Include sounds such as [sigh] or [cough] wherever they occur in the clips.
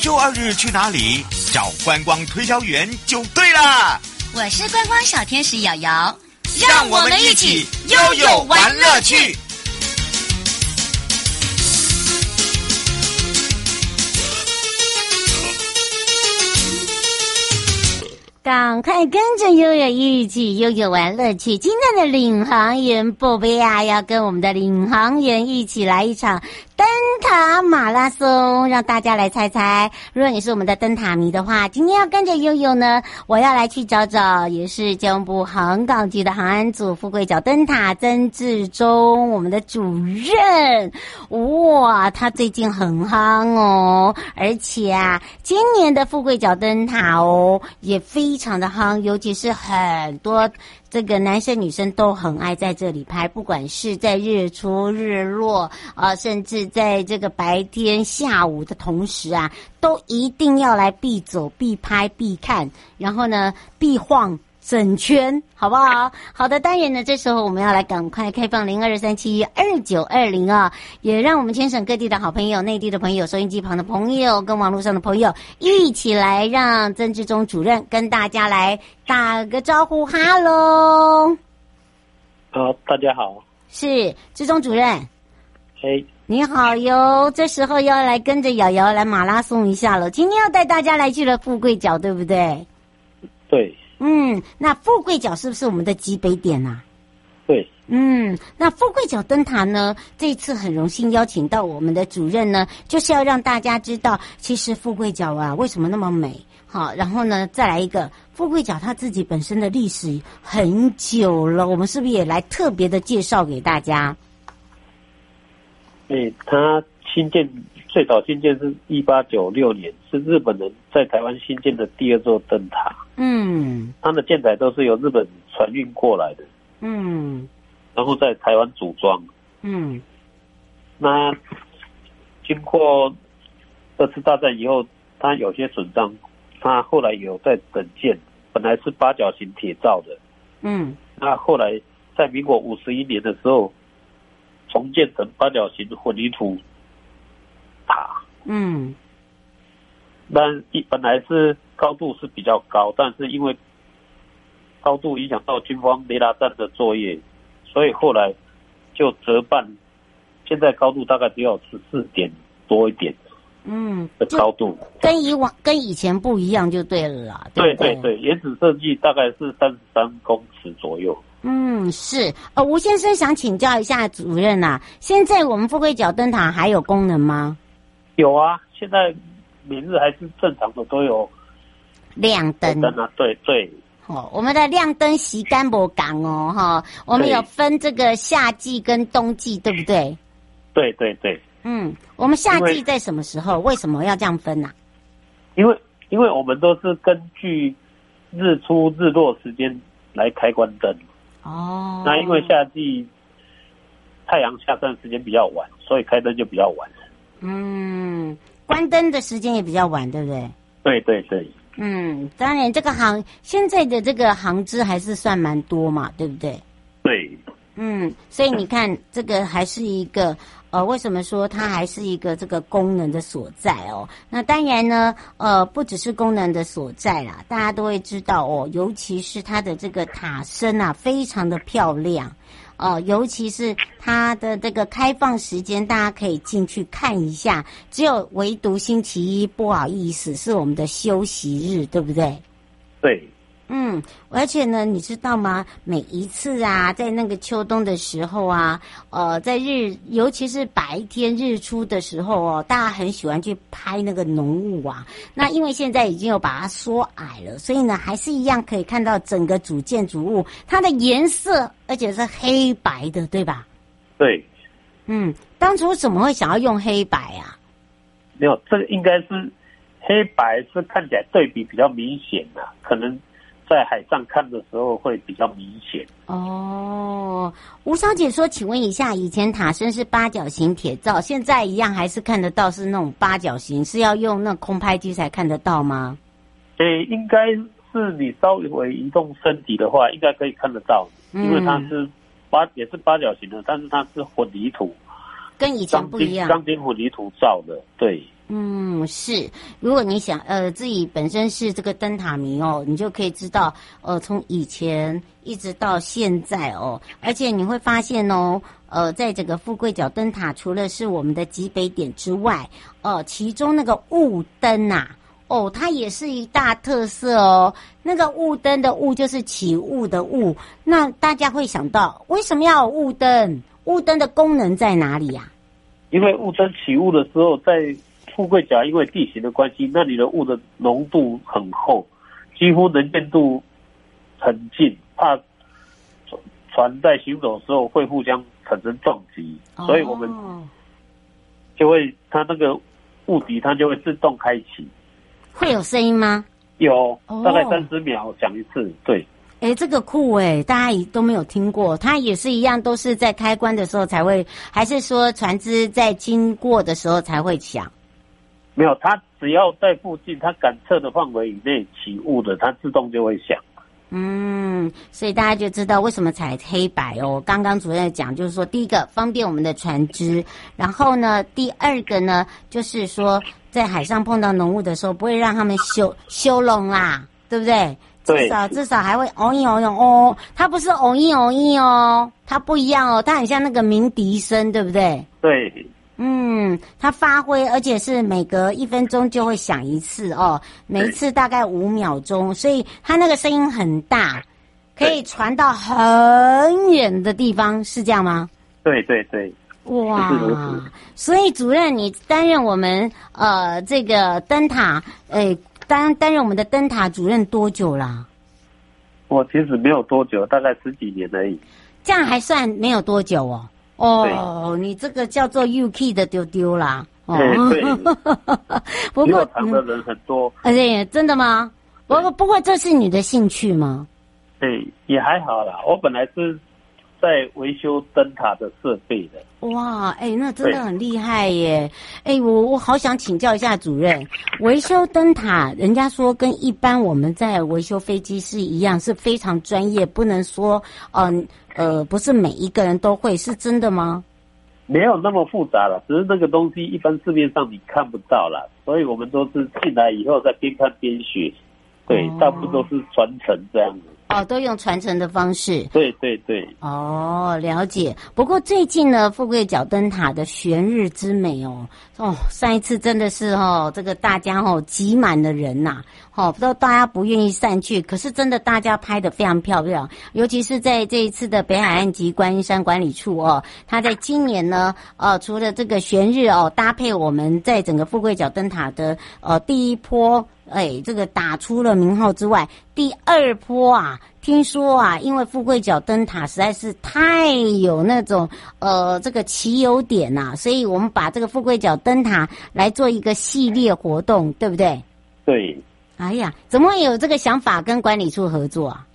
休二日去哪里？找观光推销员就对了。我是观光小天使瑶瑶，让我们一起悠悠玩乐趣。赶快跟着悠悠一起悠悠玩乐趣！今天的领航员宝贝亚，要跟我们的领航员一起来一场。灯塔马拉松，让大家来猜猜。如果你是我们的灯塔迷的话，今天要跟着悠悠呢，我要来去找找，也是交通部航港局的航安组富贵角灯塔曾志忠，我们的主任。哇，他最近很夯哦，而且啊，今年的富贵角灯塔哦也非常的夯，尤其是很多。这个男生女生都很爱在这里拍，不管是在日出日落啊，甚至在这个白天下午的同时啊，都一定要来必走、必拍、必看，然后呢，必晃。整圈好不好？好的，当然呢，这时候我们要来赶快开放零二三七二九二零啊，也让我们全省各地的好朋友、内地的朋友、收音机旁的朋友跟网络上的朋友一起来，让曾志忠主任跟大家来打个招呼，哈喽！好，大家好，是志忠主任，嘿，你好哟，这时候要来跟着瑶瑶来马拉松一下了，今天要带大家来去了富贵角，对不对？对。嗯，那富贵角是不是我们的极北点啊？对。嗯，那富贵角灯塔呢？这次很荣幸邀请到我们的主任呢，就是要让大家知道，其实富贵角啊为什么那么美。好，然后呢，再来一个富贵角，它自己本身的历史很久了，我们是不是也来特别的介绍给大家？诶，它新建。最早新建是一八九六年，是日本人在台湾新建的第二座灯塔。嗯，它的建材都是由日本船运过来的。嗯，然后在台湾组装。嗯，那经过二次大战以后，它有些损伤，它后来有在整建，本来是八角形铁造的。嗯，那后来在民国五十一年的时候，重建成八角形混凝土。塔，嗯，但一本来是高度是比较高，但是因为高度影响到军方雷达站的作业，所以后来就折半，现在高度大概只有十四点多一点，嗯，的高度跟以往跟以前不一样就对了啦，对对，对对，原始设计大概是三十三公尺左右。嗯，是，呃，吴先生想请教一下主任啊，现在我们富贵角灯塔还有功能吗？有啊，现在每日还是正常的都有亮灯灯啊，对对。哦，我们的亮灯时间不同哦，哈，我们有分这个夏季跟冬季，对不对？对对对。嗯，我们夏季在什么时候？为什么要这样分呢？啊？因为因为我们都是根据日出日落时间来开关灯。哦。那因为夏季太阳下山时间比较晚，所以开灯就比较晚。嗯，关灯的时间也比较晚，对不对？对对对。嗯，当然，这个行现在的这个行资还是算蛮多嘛，对不对？对。嗯，所以你看，这个还是一个呃，为什么说它还是一个这个功能的所在哦？那当然呢，呃，不只是功能的所在啦，大家都会知道哦，尤其是它的这个塔身啊，非常的漂亮。哦，尤其是它的这个开放时间，大家可以进去看一下。只有唯独星期一不好意思，是我们的休息日，对不对？对。嗯，而且呢，你知道吗？每一次啊，在那个秋冬的时候啊，呃，在日，尤其是白天日出的时候哦，大家很喜欢去拍那个浓雾啊。那因为现在已经有把它缩矮了，所以呢，还是一样可以看到整个主建筑物它的颜色，而且是黑白的，对吧？对。嗯，当初怎么会想要用黑白啊？没有，这个应该是黑白是看起来对比比较明显的，可能。在海上看的时候会比较明显哦。吴小姐说：“请问一下，以前塔身是八角形铁造，现在一样还是看得到是那种八角形？是要用那空拍机才看得到吗？”诶，应该是你稍微移动身体的话，应该可以看得到，因为它是八也是八角形的，但是它是混凝土，跟以前不一样，钢筋混凝土造的，对。嗯，是。如果你想呃自己本身是这个灯塔迷哦，你就可以知道呃从以前一直到现在哦，而且你会发现哦，呃，在这个富贵角灯塔除了是我们的极北点之外，呃，其中那个雾灯呐，哦，它也是一大特色哦。那个雾灯的雾就是起雾的雾，那大家会想到为什么要有雾灯？雾灯的功能在哪里呀？因为雾灯起雾的时候在。富贵角因为地形的关系，那里的雾的浓度很厚，几乎能见度很近，怕船在行走的时候会互相产生撞击，所以我们就会它那个雾笛它就会自动开启。会有声音吗？有，大概三十秒响一次。对，哎，这个酷哎，大家都没有听过，它也是一样，都是在开关的时候才会，还是说船只在经过的时候才会响？没有，它只要在附近，它感测的范围以内起雾的，它自动就会响。嗯，所以大家就知道为什么采黑白哦。刚刚主任讲，就是说，第一个方便我们的船只，然后呢，第二个呢，就是说在海上碰到浓雾的时候，不会让他们修修拢啦，对不对？对。至少至少还会哦一哦一哦，它不是哦一哦一哦，它不一样哦，它很像那个鸣笛声，对不对？对。嗯，它发挥，而且是每隔一分钟就会响一次哦，每一次大概五秒钟，所以它那个声音很大，可以传到很远的地方，是这样吗？对对对，哇！所以主任，你担任我们呃这个灯塔，诶，担担任我们的灯塔主任多久了？我其实没有多久，大概十几年而已。这样还算没有多久哦。哦，你这个叫做 UK 的丢丢啦。哦，对，[laughs] 不过长的人很多。哎，真的吗？不过不过这是你的兴趣吗？对，也还好啦。我本来是在维修灯塔的设备的。哇，哎，那真的很厉害耶！哎，我我好想请教一下主任，[laughs] 维修灯塔，人家说跟一般我们在维修飞机是一样，是非常专业，不能说嗯。呃，不是每一个人都会，是真的吗？没有那么复杂了，只是那个东西一般市面上你看不到了，所以我们都是进来以后再边看边学，对，哦、大部分都是传承这样子。哦，都用传承的方式。对对对。哦，了解。不过最近呢，富贵角灯塔的悬日之美哦，哦，上一次真的是哦，这个大家哦挤满了人呐、啊，哦，不知道大家不愿意散去，可是真的大家拍的非常漂亮，尤其是在这一次的北海岸及观音山管理处哦，他在今年呢，呃，除了这个悬日哦，搭配我们在整个富贵角灯塔的呃第一波。哎，这个打出了名号之外，第二波啊，听说啊，因为富贵角灯塔实在是太有那种呃这个奇有点呐、啊，所以我们把这个富贵角灯塔来做一个系列活动，对不对？对。哎呀，怎么会有这个想法跟管理处合作啊？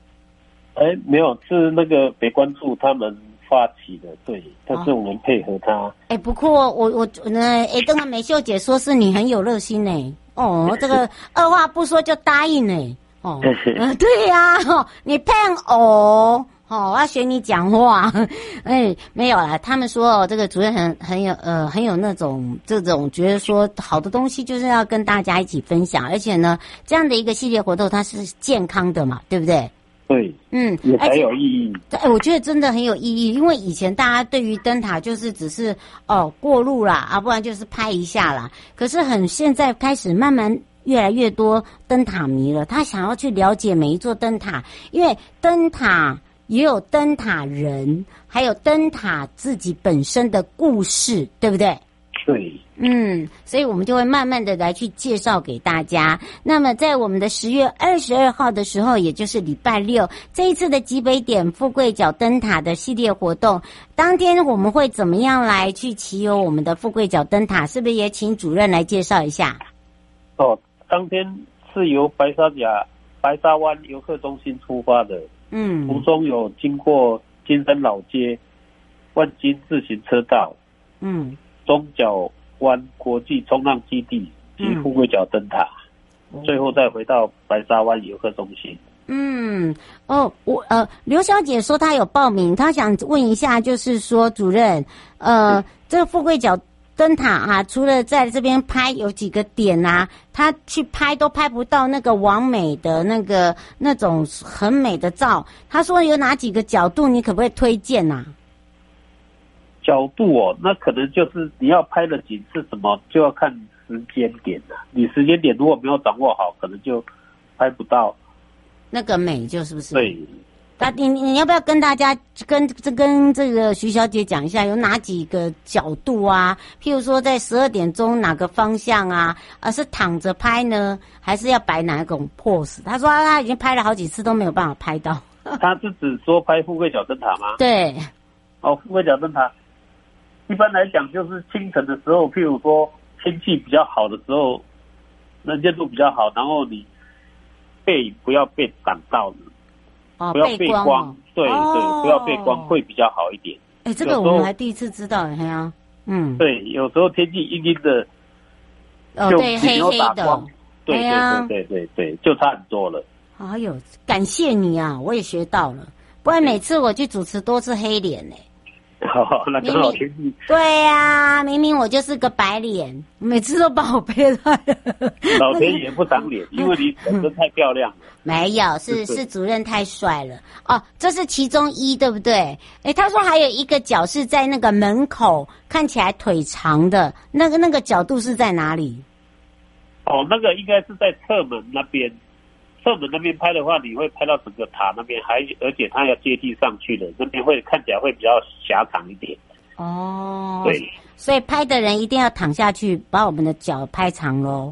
哎，没有，是那个北关处他们发起的，对，但是我们配合他。哎、哦，不过我我那哎，刚刚美秀姐说是你很有热心呢。哦，这个 [laughs] 二话不说就答应呢。哦，[laughs] 呃、对呀、啊哦，你骗我，哦，我要学你讲话。[laughs] 哎，没有啦，他们说哦，这个主任很很有呃很有那种这种觉得说好的东西就是要跟大家一起分享，而且呢，这样的一个系列活动它是健康的嘛，对不对？对，嗯，也很有意义。哎，我觉得真的很有意义，因为以前大家对于灯塔就是只是哦过路啦，啊，不然就是拍一下啦。可是很现在开始慢慢越来越多灯塔迷了，他想要去了解每一座灯塔，因为灯塔也有灯塔人，还有灯塔自己本身的故事，对不对？对。嗯，所以我们就会慢慢的来去介绍给大家。那么在我们的十月二十二号的时候，也就是礼拜六，这一次的极北点富贵角灯塔的系列活动，当天我们会怎么样来去骑游我们的富贵角灯塔？是不是也请主任来介绍一下？哦，当天是由白沙甲白沙湾游客中心出发的，嗯，途中有经过金山老街、万金自行车道，嗯，中角。湾国际冲浪基地及富贵角灯塔，嗯，最后再回到白沙湾游客中心。嗯，哦，我呃，刘小姐说她有报名，她想问一下，就是说主任，呃，这个富贵角灯塔啊，除了在这边拍有几个点啊，她去拍都拍不到那个完美的那个那种很美的照。她说有哪几个角度，你可不可以推荐呐、啊？角度哦，那可能就是你要拍了几次什么，就要看时间点了。你时间点如果没有掌握好，可能就拍不到那个美，就是不是？对。那你你要不要跟大家跟这跟这个徐小姐讲一下，有哪几个角度啊？譬如说，在十二点钟哪个方向啊？而是躺着拍呢，还是要摆哪一种 pose？他说他已经拍了好几次都没有办法拍到。他是只说拍富贵小灯塔吗？对。哦，富贵小灯塔，一般来讲就是清晨的时候，譬如说天气比较好的时候，能见度比较好，然后你背不要被挡到了。哦，不要背光，光对、哦、对，不要背光会比较好一点。哎，这个我们还第一次知道，哎呀，嗯，对，有时候天气阴阴的，哦，对，黑黑的，对对对对对对，就差很多了。哎呦，感谢你啊，我也学到了，不然每次我去主持都是黑脸呢。[laughs] 好，那刚好天气。对呀、啊，明明我就是个白脸，每次都把我背坏了。老天爷不长脸，因为你本身太漂亮了。没有，是是主任太帅了。哦，这是其中一，对不对？哎，他说还有一个角是在那个门口，看起来腿长的那个那个角度是在哪里？哦，那个应该是在侧门那边。侧门那边拍的话，你会拍到整个塔那边，还而且它要接地上去的，那边会看起来会比较狭长一点。哦，对，所以拍的人一定要躺下去，把我们的脚拍长喽。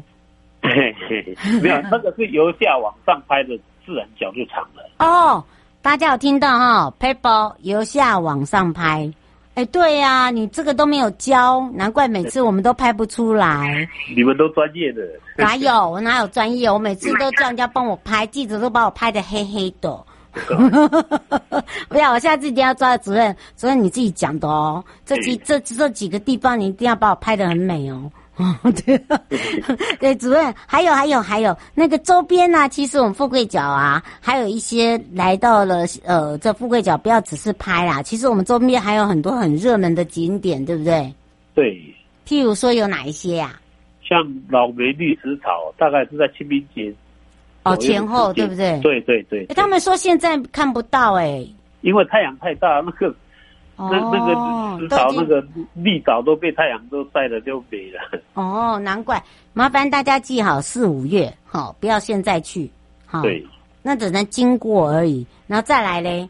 没有，那个是由下往上拍的，自然脚就长了。哦，大家有听到哈、哦？拍包由下往上拍。哎，对呀、啊，你这个都没有教，难怪每次我们都拍不出来。你们都专业的？哪有？我哪有专业？我每次都叫人家帮我拍，记者都把我拍的黑黑的。[laughs] 不要，我下次一定要抓主任，主任你自己讲的哦。这几这这几个地方，你一定要把我拍的很美哦。哦，对，对，主任，还有还有还有那个周边呢、啊？其实我们富贵角啊，还有一些来到了呃，这富贵角不要只是拍啦，其实我们周边还有很多很热门的景点，对不对？对。譬如说有哪一些呀、啊？像老梅绿石草，大概是在清明节哦前后，对不对？对对对，对。他们说现在看不到哎、欸，因为太阳太大，那个。那那个石草，那个绿藻都被太阳都晒了就没了。[laughs] 哦，难怪！麻烦大家记好四五月，好，不要现在去。好，对，那只能经过而已。然后再来嘞。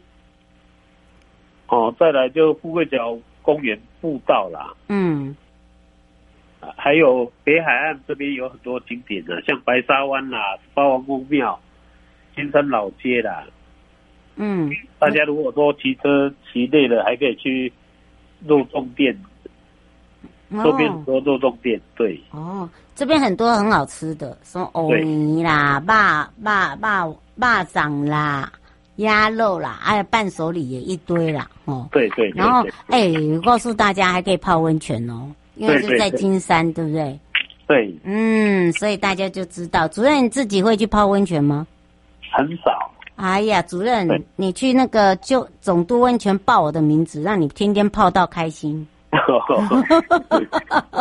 哦，再来就富贵角公园步道啦。嗯。还有北海岸这边有很多景点的，像白沙湾啦、八王公庙、金山老街啦。嗯，大家如果说骑车骑累了，还可以去肉粽店，周边很多肉粽店，对。哦，这边很多很好吃的，什么藕泥啦、霸霸霸霸掌啦、鸭肉啦，还有伴手礼也一堆啦，哦。对对，对。然后，哎、欸，告诉大家还可以泡温泉哦，因为是在金山，对，不对？对。嗯，所以大家就知道，主任你自己会去泡温泉吗？很少。哎呀，主任，你去那个就总督温泉报我的名字，让你天天泡到开心。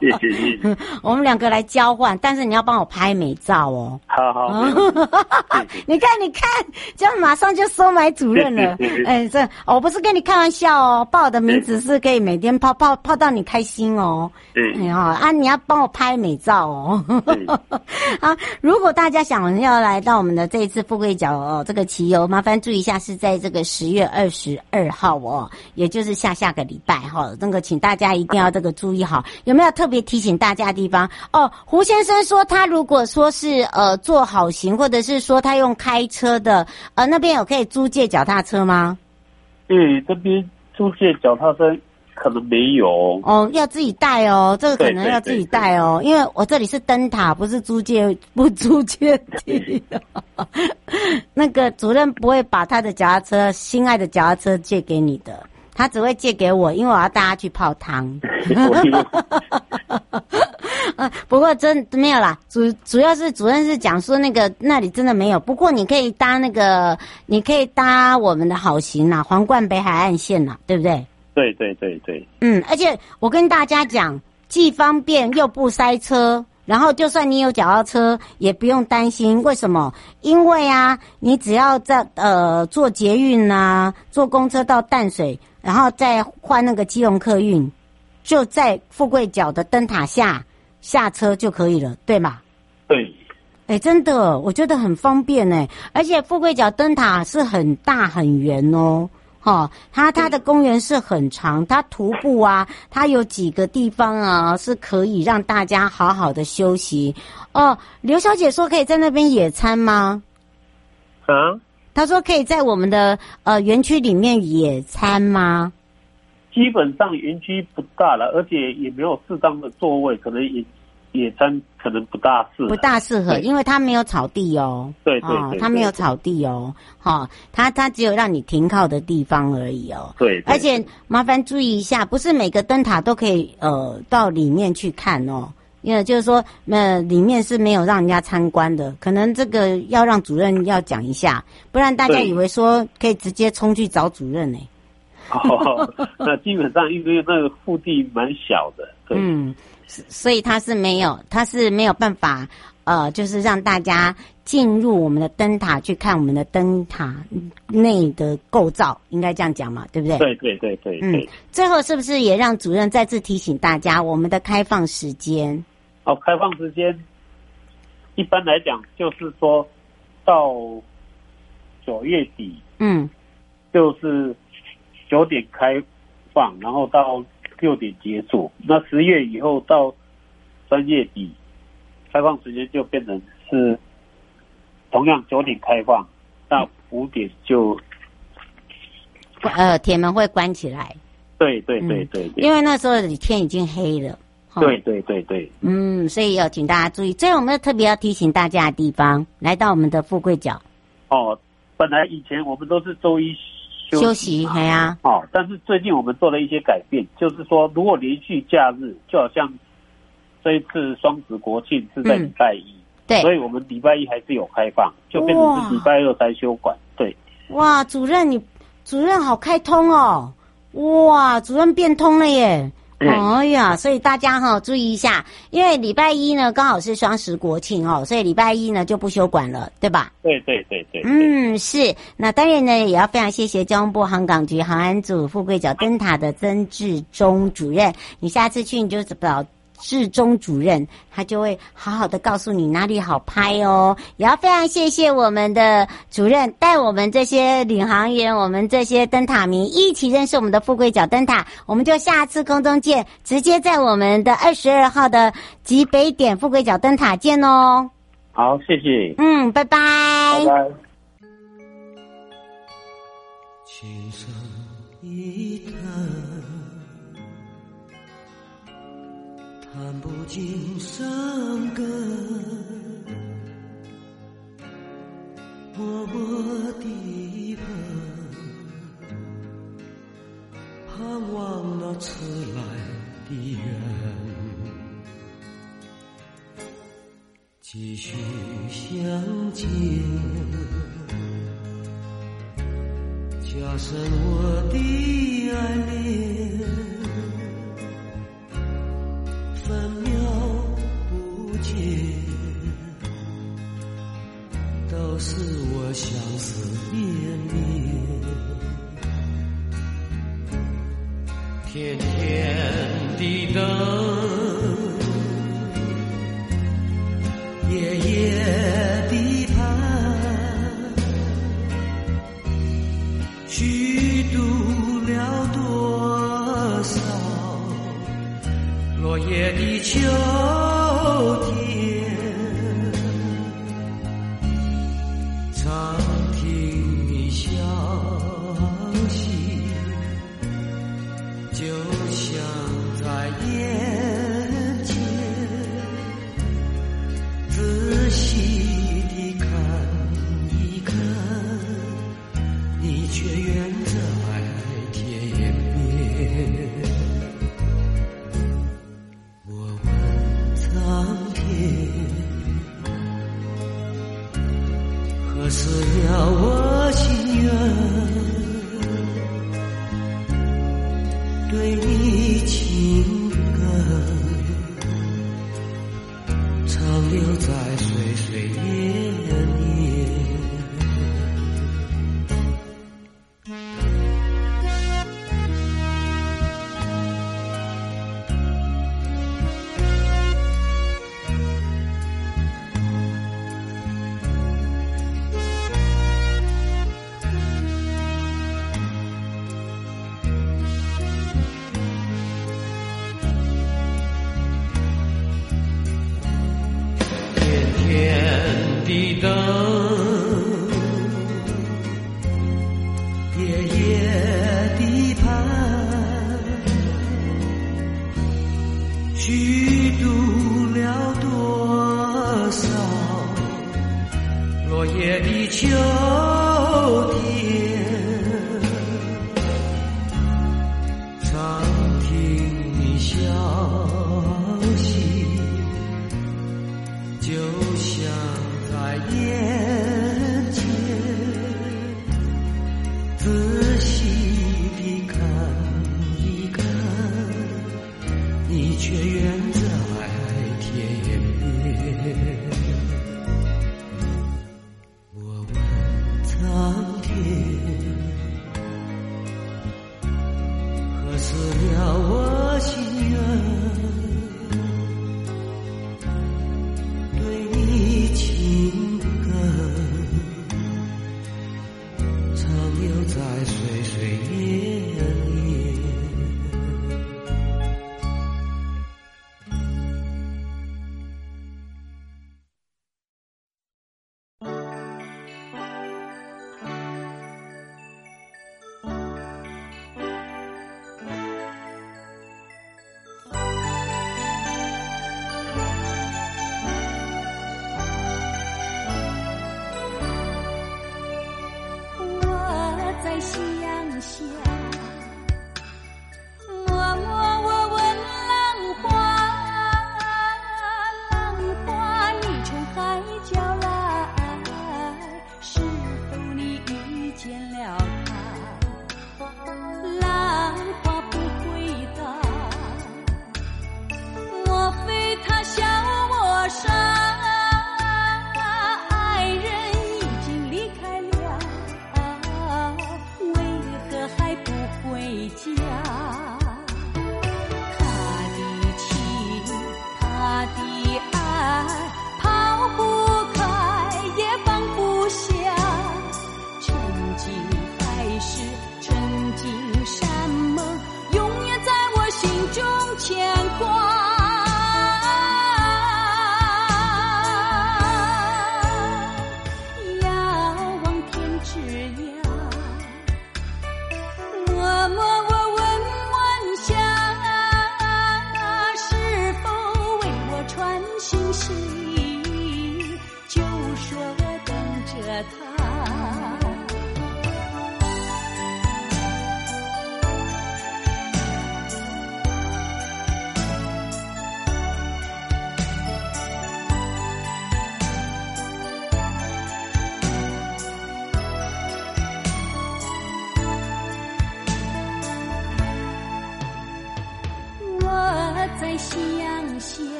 谢 [laughs] 谢谢谢。[laughs] 我们两个来交换，但是你要帮我拍美照哦。好 [laughs] 好。你看，你看，这样马上就收买主任了。哎，这我不是跟你开玩笑哦，报我的名字是可以每天泡泡泡到你开心哦。嗯。好啊，你要帮我拍美照哦。啊，如果大家想要来到我们的这一次富贵角哦，这个骑游，麻烦注意一下，是在这个十月二十二号哦，也就是下下个礼拜哈。那个，请大家一定要这个注意好，有没有特别提醒大家的地方？哦，胡先生说他如果说是呃做好行，或者是说他用开车的，呃那边有可以租借脚踏车吗？对，这边租借脚踏车。可能没有哦，要自己带哦，这个可能要自己带哦，因为我这里是灯塔，不是租借不租借地。[laughs] 那个主任不会把他的脚踏车，心爱的脚踏车借给你的，他只会借给我，因为我要带他去泡汤。[laughs] 不过真没有啦，主主要是主任是讲说那个那里真的没有，不过你可以搭那个，你可以搭我们的好行啦，皇冠北海岸线啦，对不对？对对对对，嗯，而且我跟大家讲，既方便又不塞车。然后，就算你有脚踏车，也不用担心。为什么？因为啊，你只要在呃坐捷运啊，坐公车到淡水，然后再换那个基隆客运，就在富贵角的灯塔下下车就可以了，对吗？对。哎，真的，我觉得很方便哎，而且富贵角灯塔是很大很圆哦。哦，它它的公园是很长，它徒步啊，它有几个地方啊是可以让大家好好的休息。哦，刘小姐说可以在那边野餐吗？啊？她说可以在我们的呃园区里面野餐吗？基本上园区不大了，而且也没有适当的座位，可能也。野餐可能不大适合，不大适合，因为它没有草地哦。对对对，它没有草地哦。哈，它它只有让你停靠的地方而已哦。对，而且麻烦注意一下，不是每个灯塔都可以呃到里面去看哦。因为就是说，呃，里面是没有让人家参观的，可能这个要让主任要讲一下，不然大家以为说可以直接冲去找主任呢。哦，那基本上因为那个腹地蛮小的，嗯。所以它是没有，它是没有办法，呃，就是让大家进入我们的灯塔去看我们的灯塔内的构造，应该这样讲嘛，对不对？对对对对。嗯，最后是不是也让主任再次提醒大家我们的开放时间？哦，开放时间一般来讲就是说到九月底，嗯，就是九点开放，然后到。六点结束，那十月以后到三月底，开放时间就变成是同样九点开放，到五点就呃铁门会关起来。对对对对，对，因为那时候天已经黑了。对对对对。嗯，所以要请大家注意，这我们特别要提醒大家的地方，来到我们的富贵角。哦，本来以前我们都是周一。休息，对呀。哦，但是最近我们做了一些改变，就是说，如果连续假日，就好像这一次双十国庆是在礼拜一，对，所以我们礼拜一还是有开放，就变成是礼拜二才休馆，对。哇，主任你主任好开通哦，哇，主任变通了耶。哎呀，所以大家哈注意一下，因为礼拜一呢刚好是双十国庆哦，所以礼拜一呢就不休馆了，对吧？对对对对。嗯，是。那当然呢，也要非常谢谢交通部航港局航安组富贵角灯塔的曾志忠主任，你下次去你就知道。志忠主任，他就会好好的告诉你哪里好拍哦。也要非常谢谢我们的主任带我们这些领航员，我们这些灯塔迷一起认识我们的富贵角灯塔。我们就下次空中见，直接在我们的二十二号的极北点富贵角灯塔见哦。好，谢谢。嗯，拜拜。拜拜。不尽伤根，默默地盼，盼望那迟来的缘，继续相见，加深我的爱恋。是我相思绵绵。天天的等，夜夜的盼，虚度了多少。落叶的秋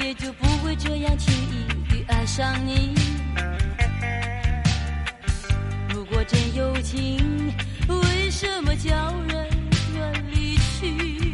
也就不会这样轻易的爱上你。如果真有情为什么叫人远离去？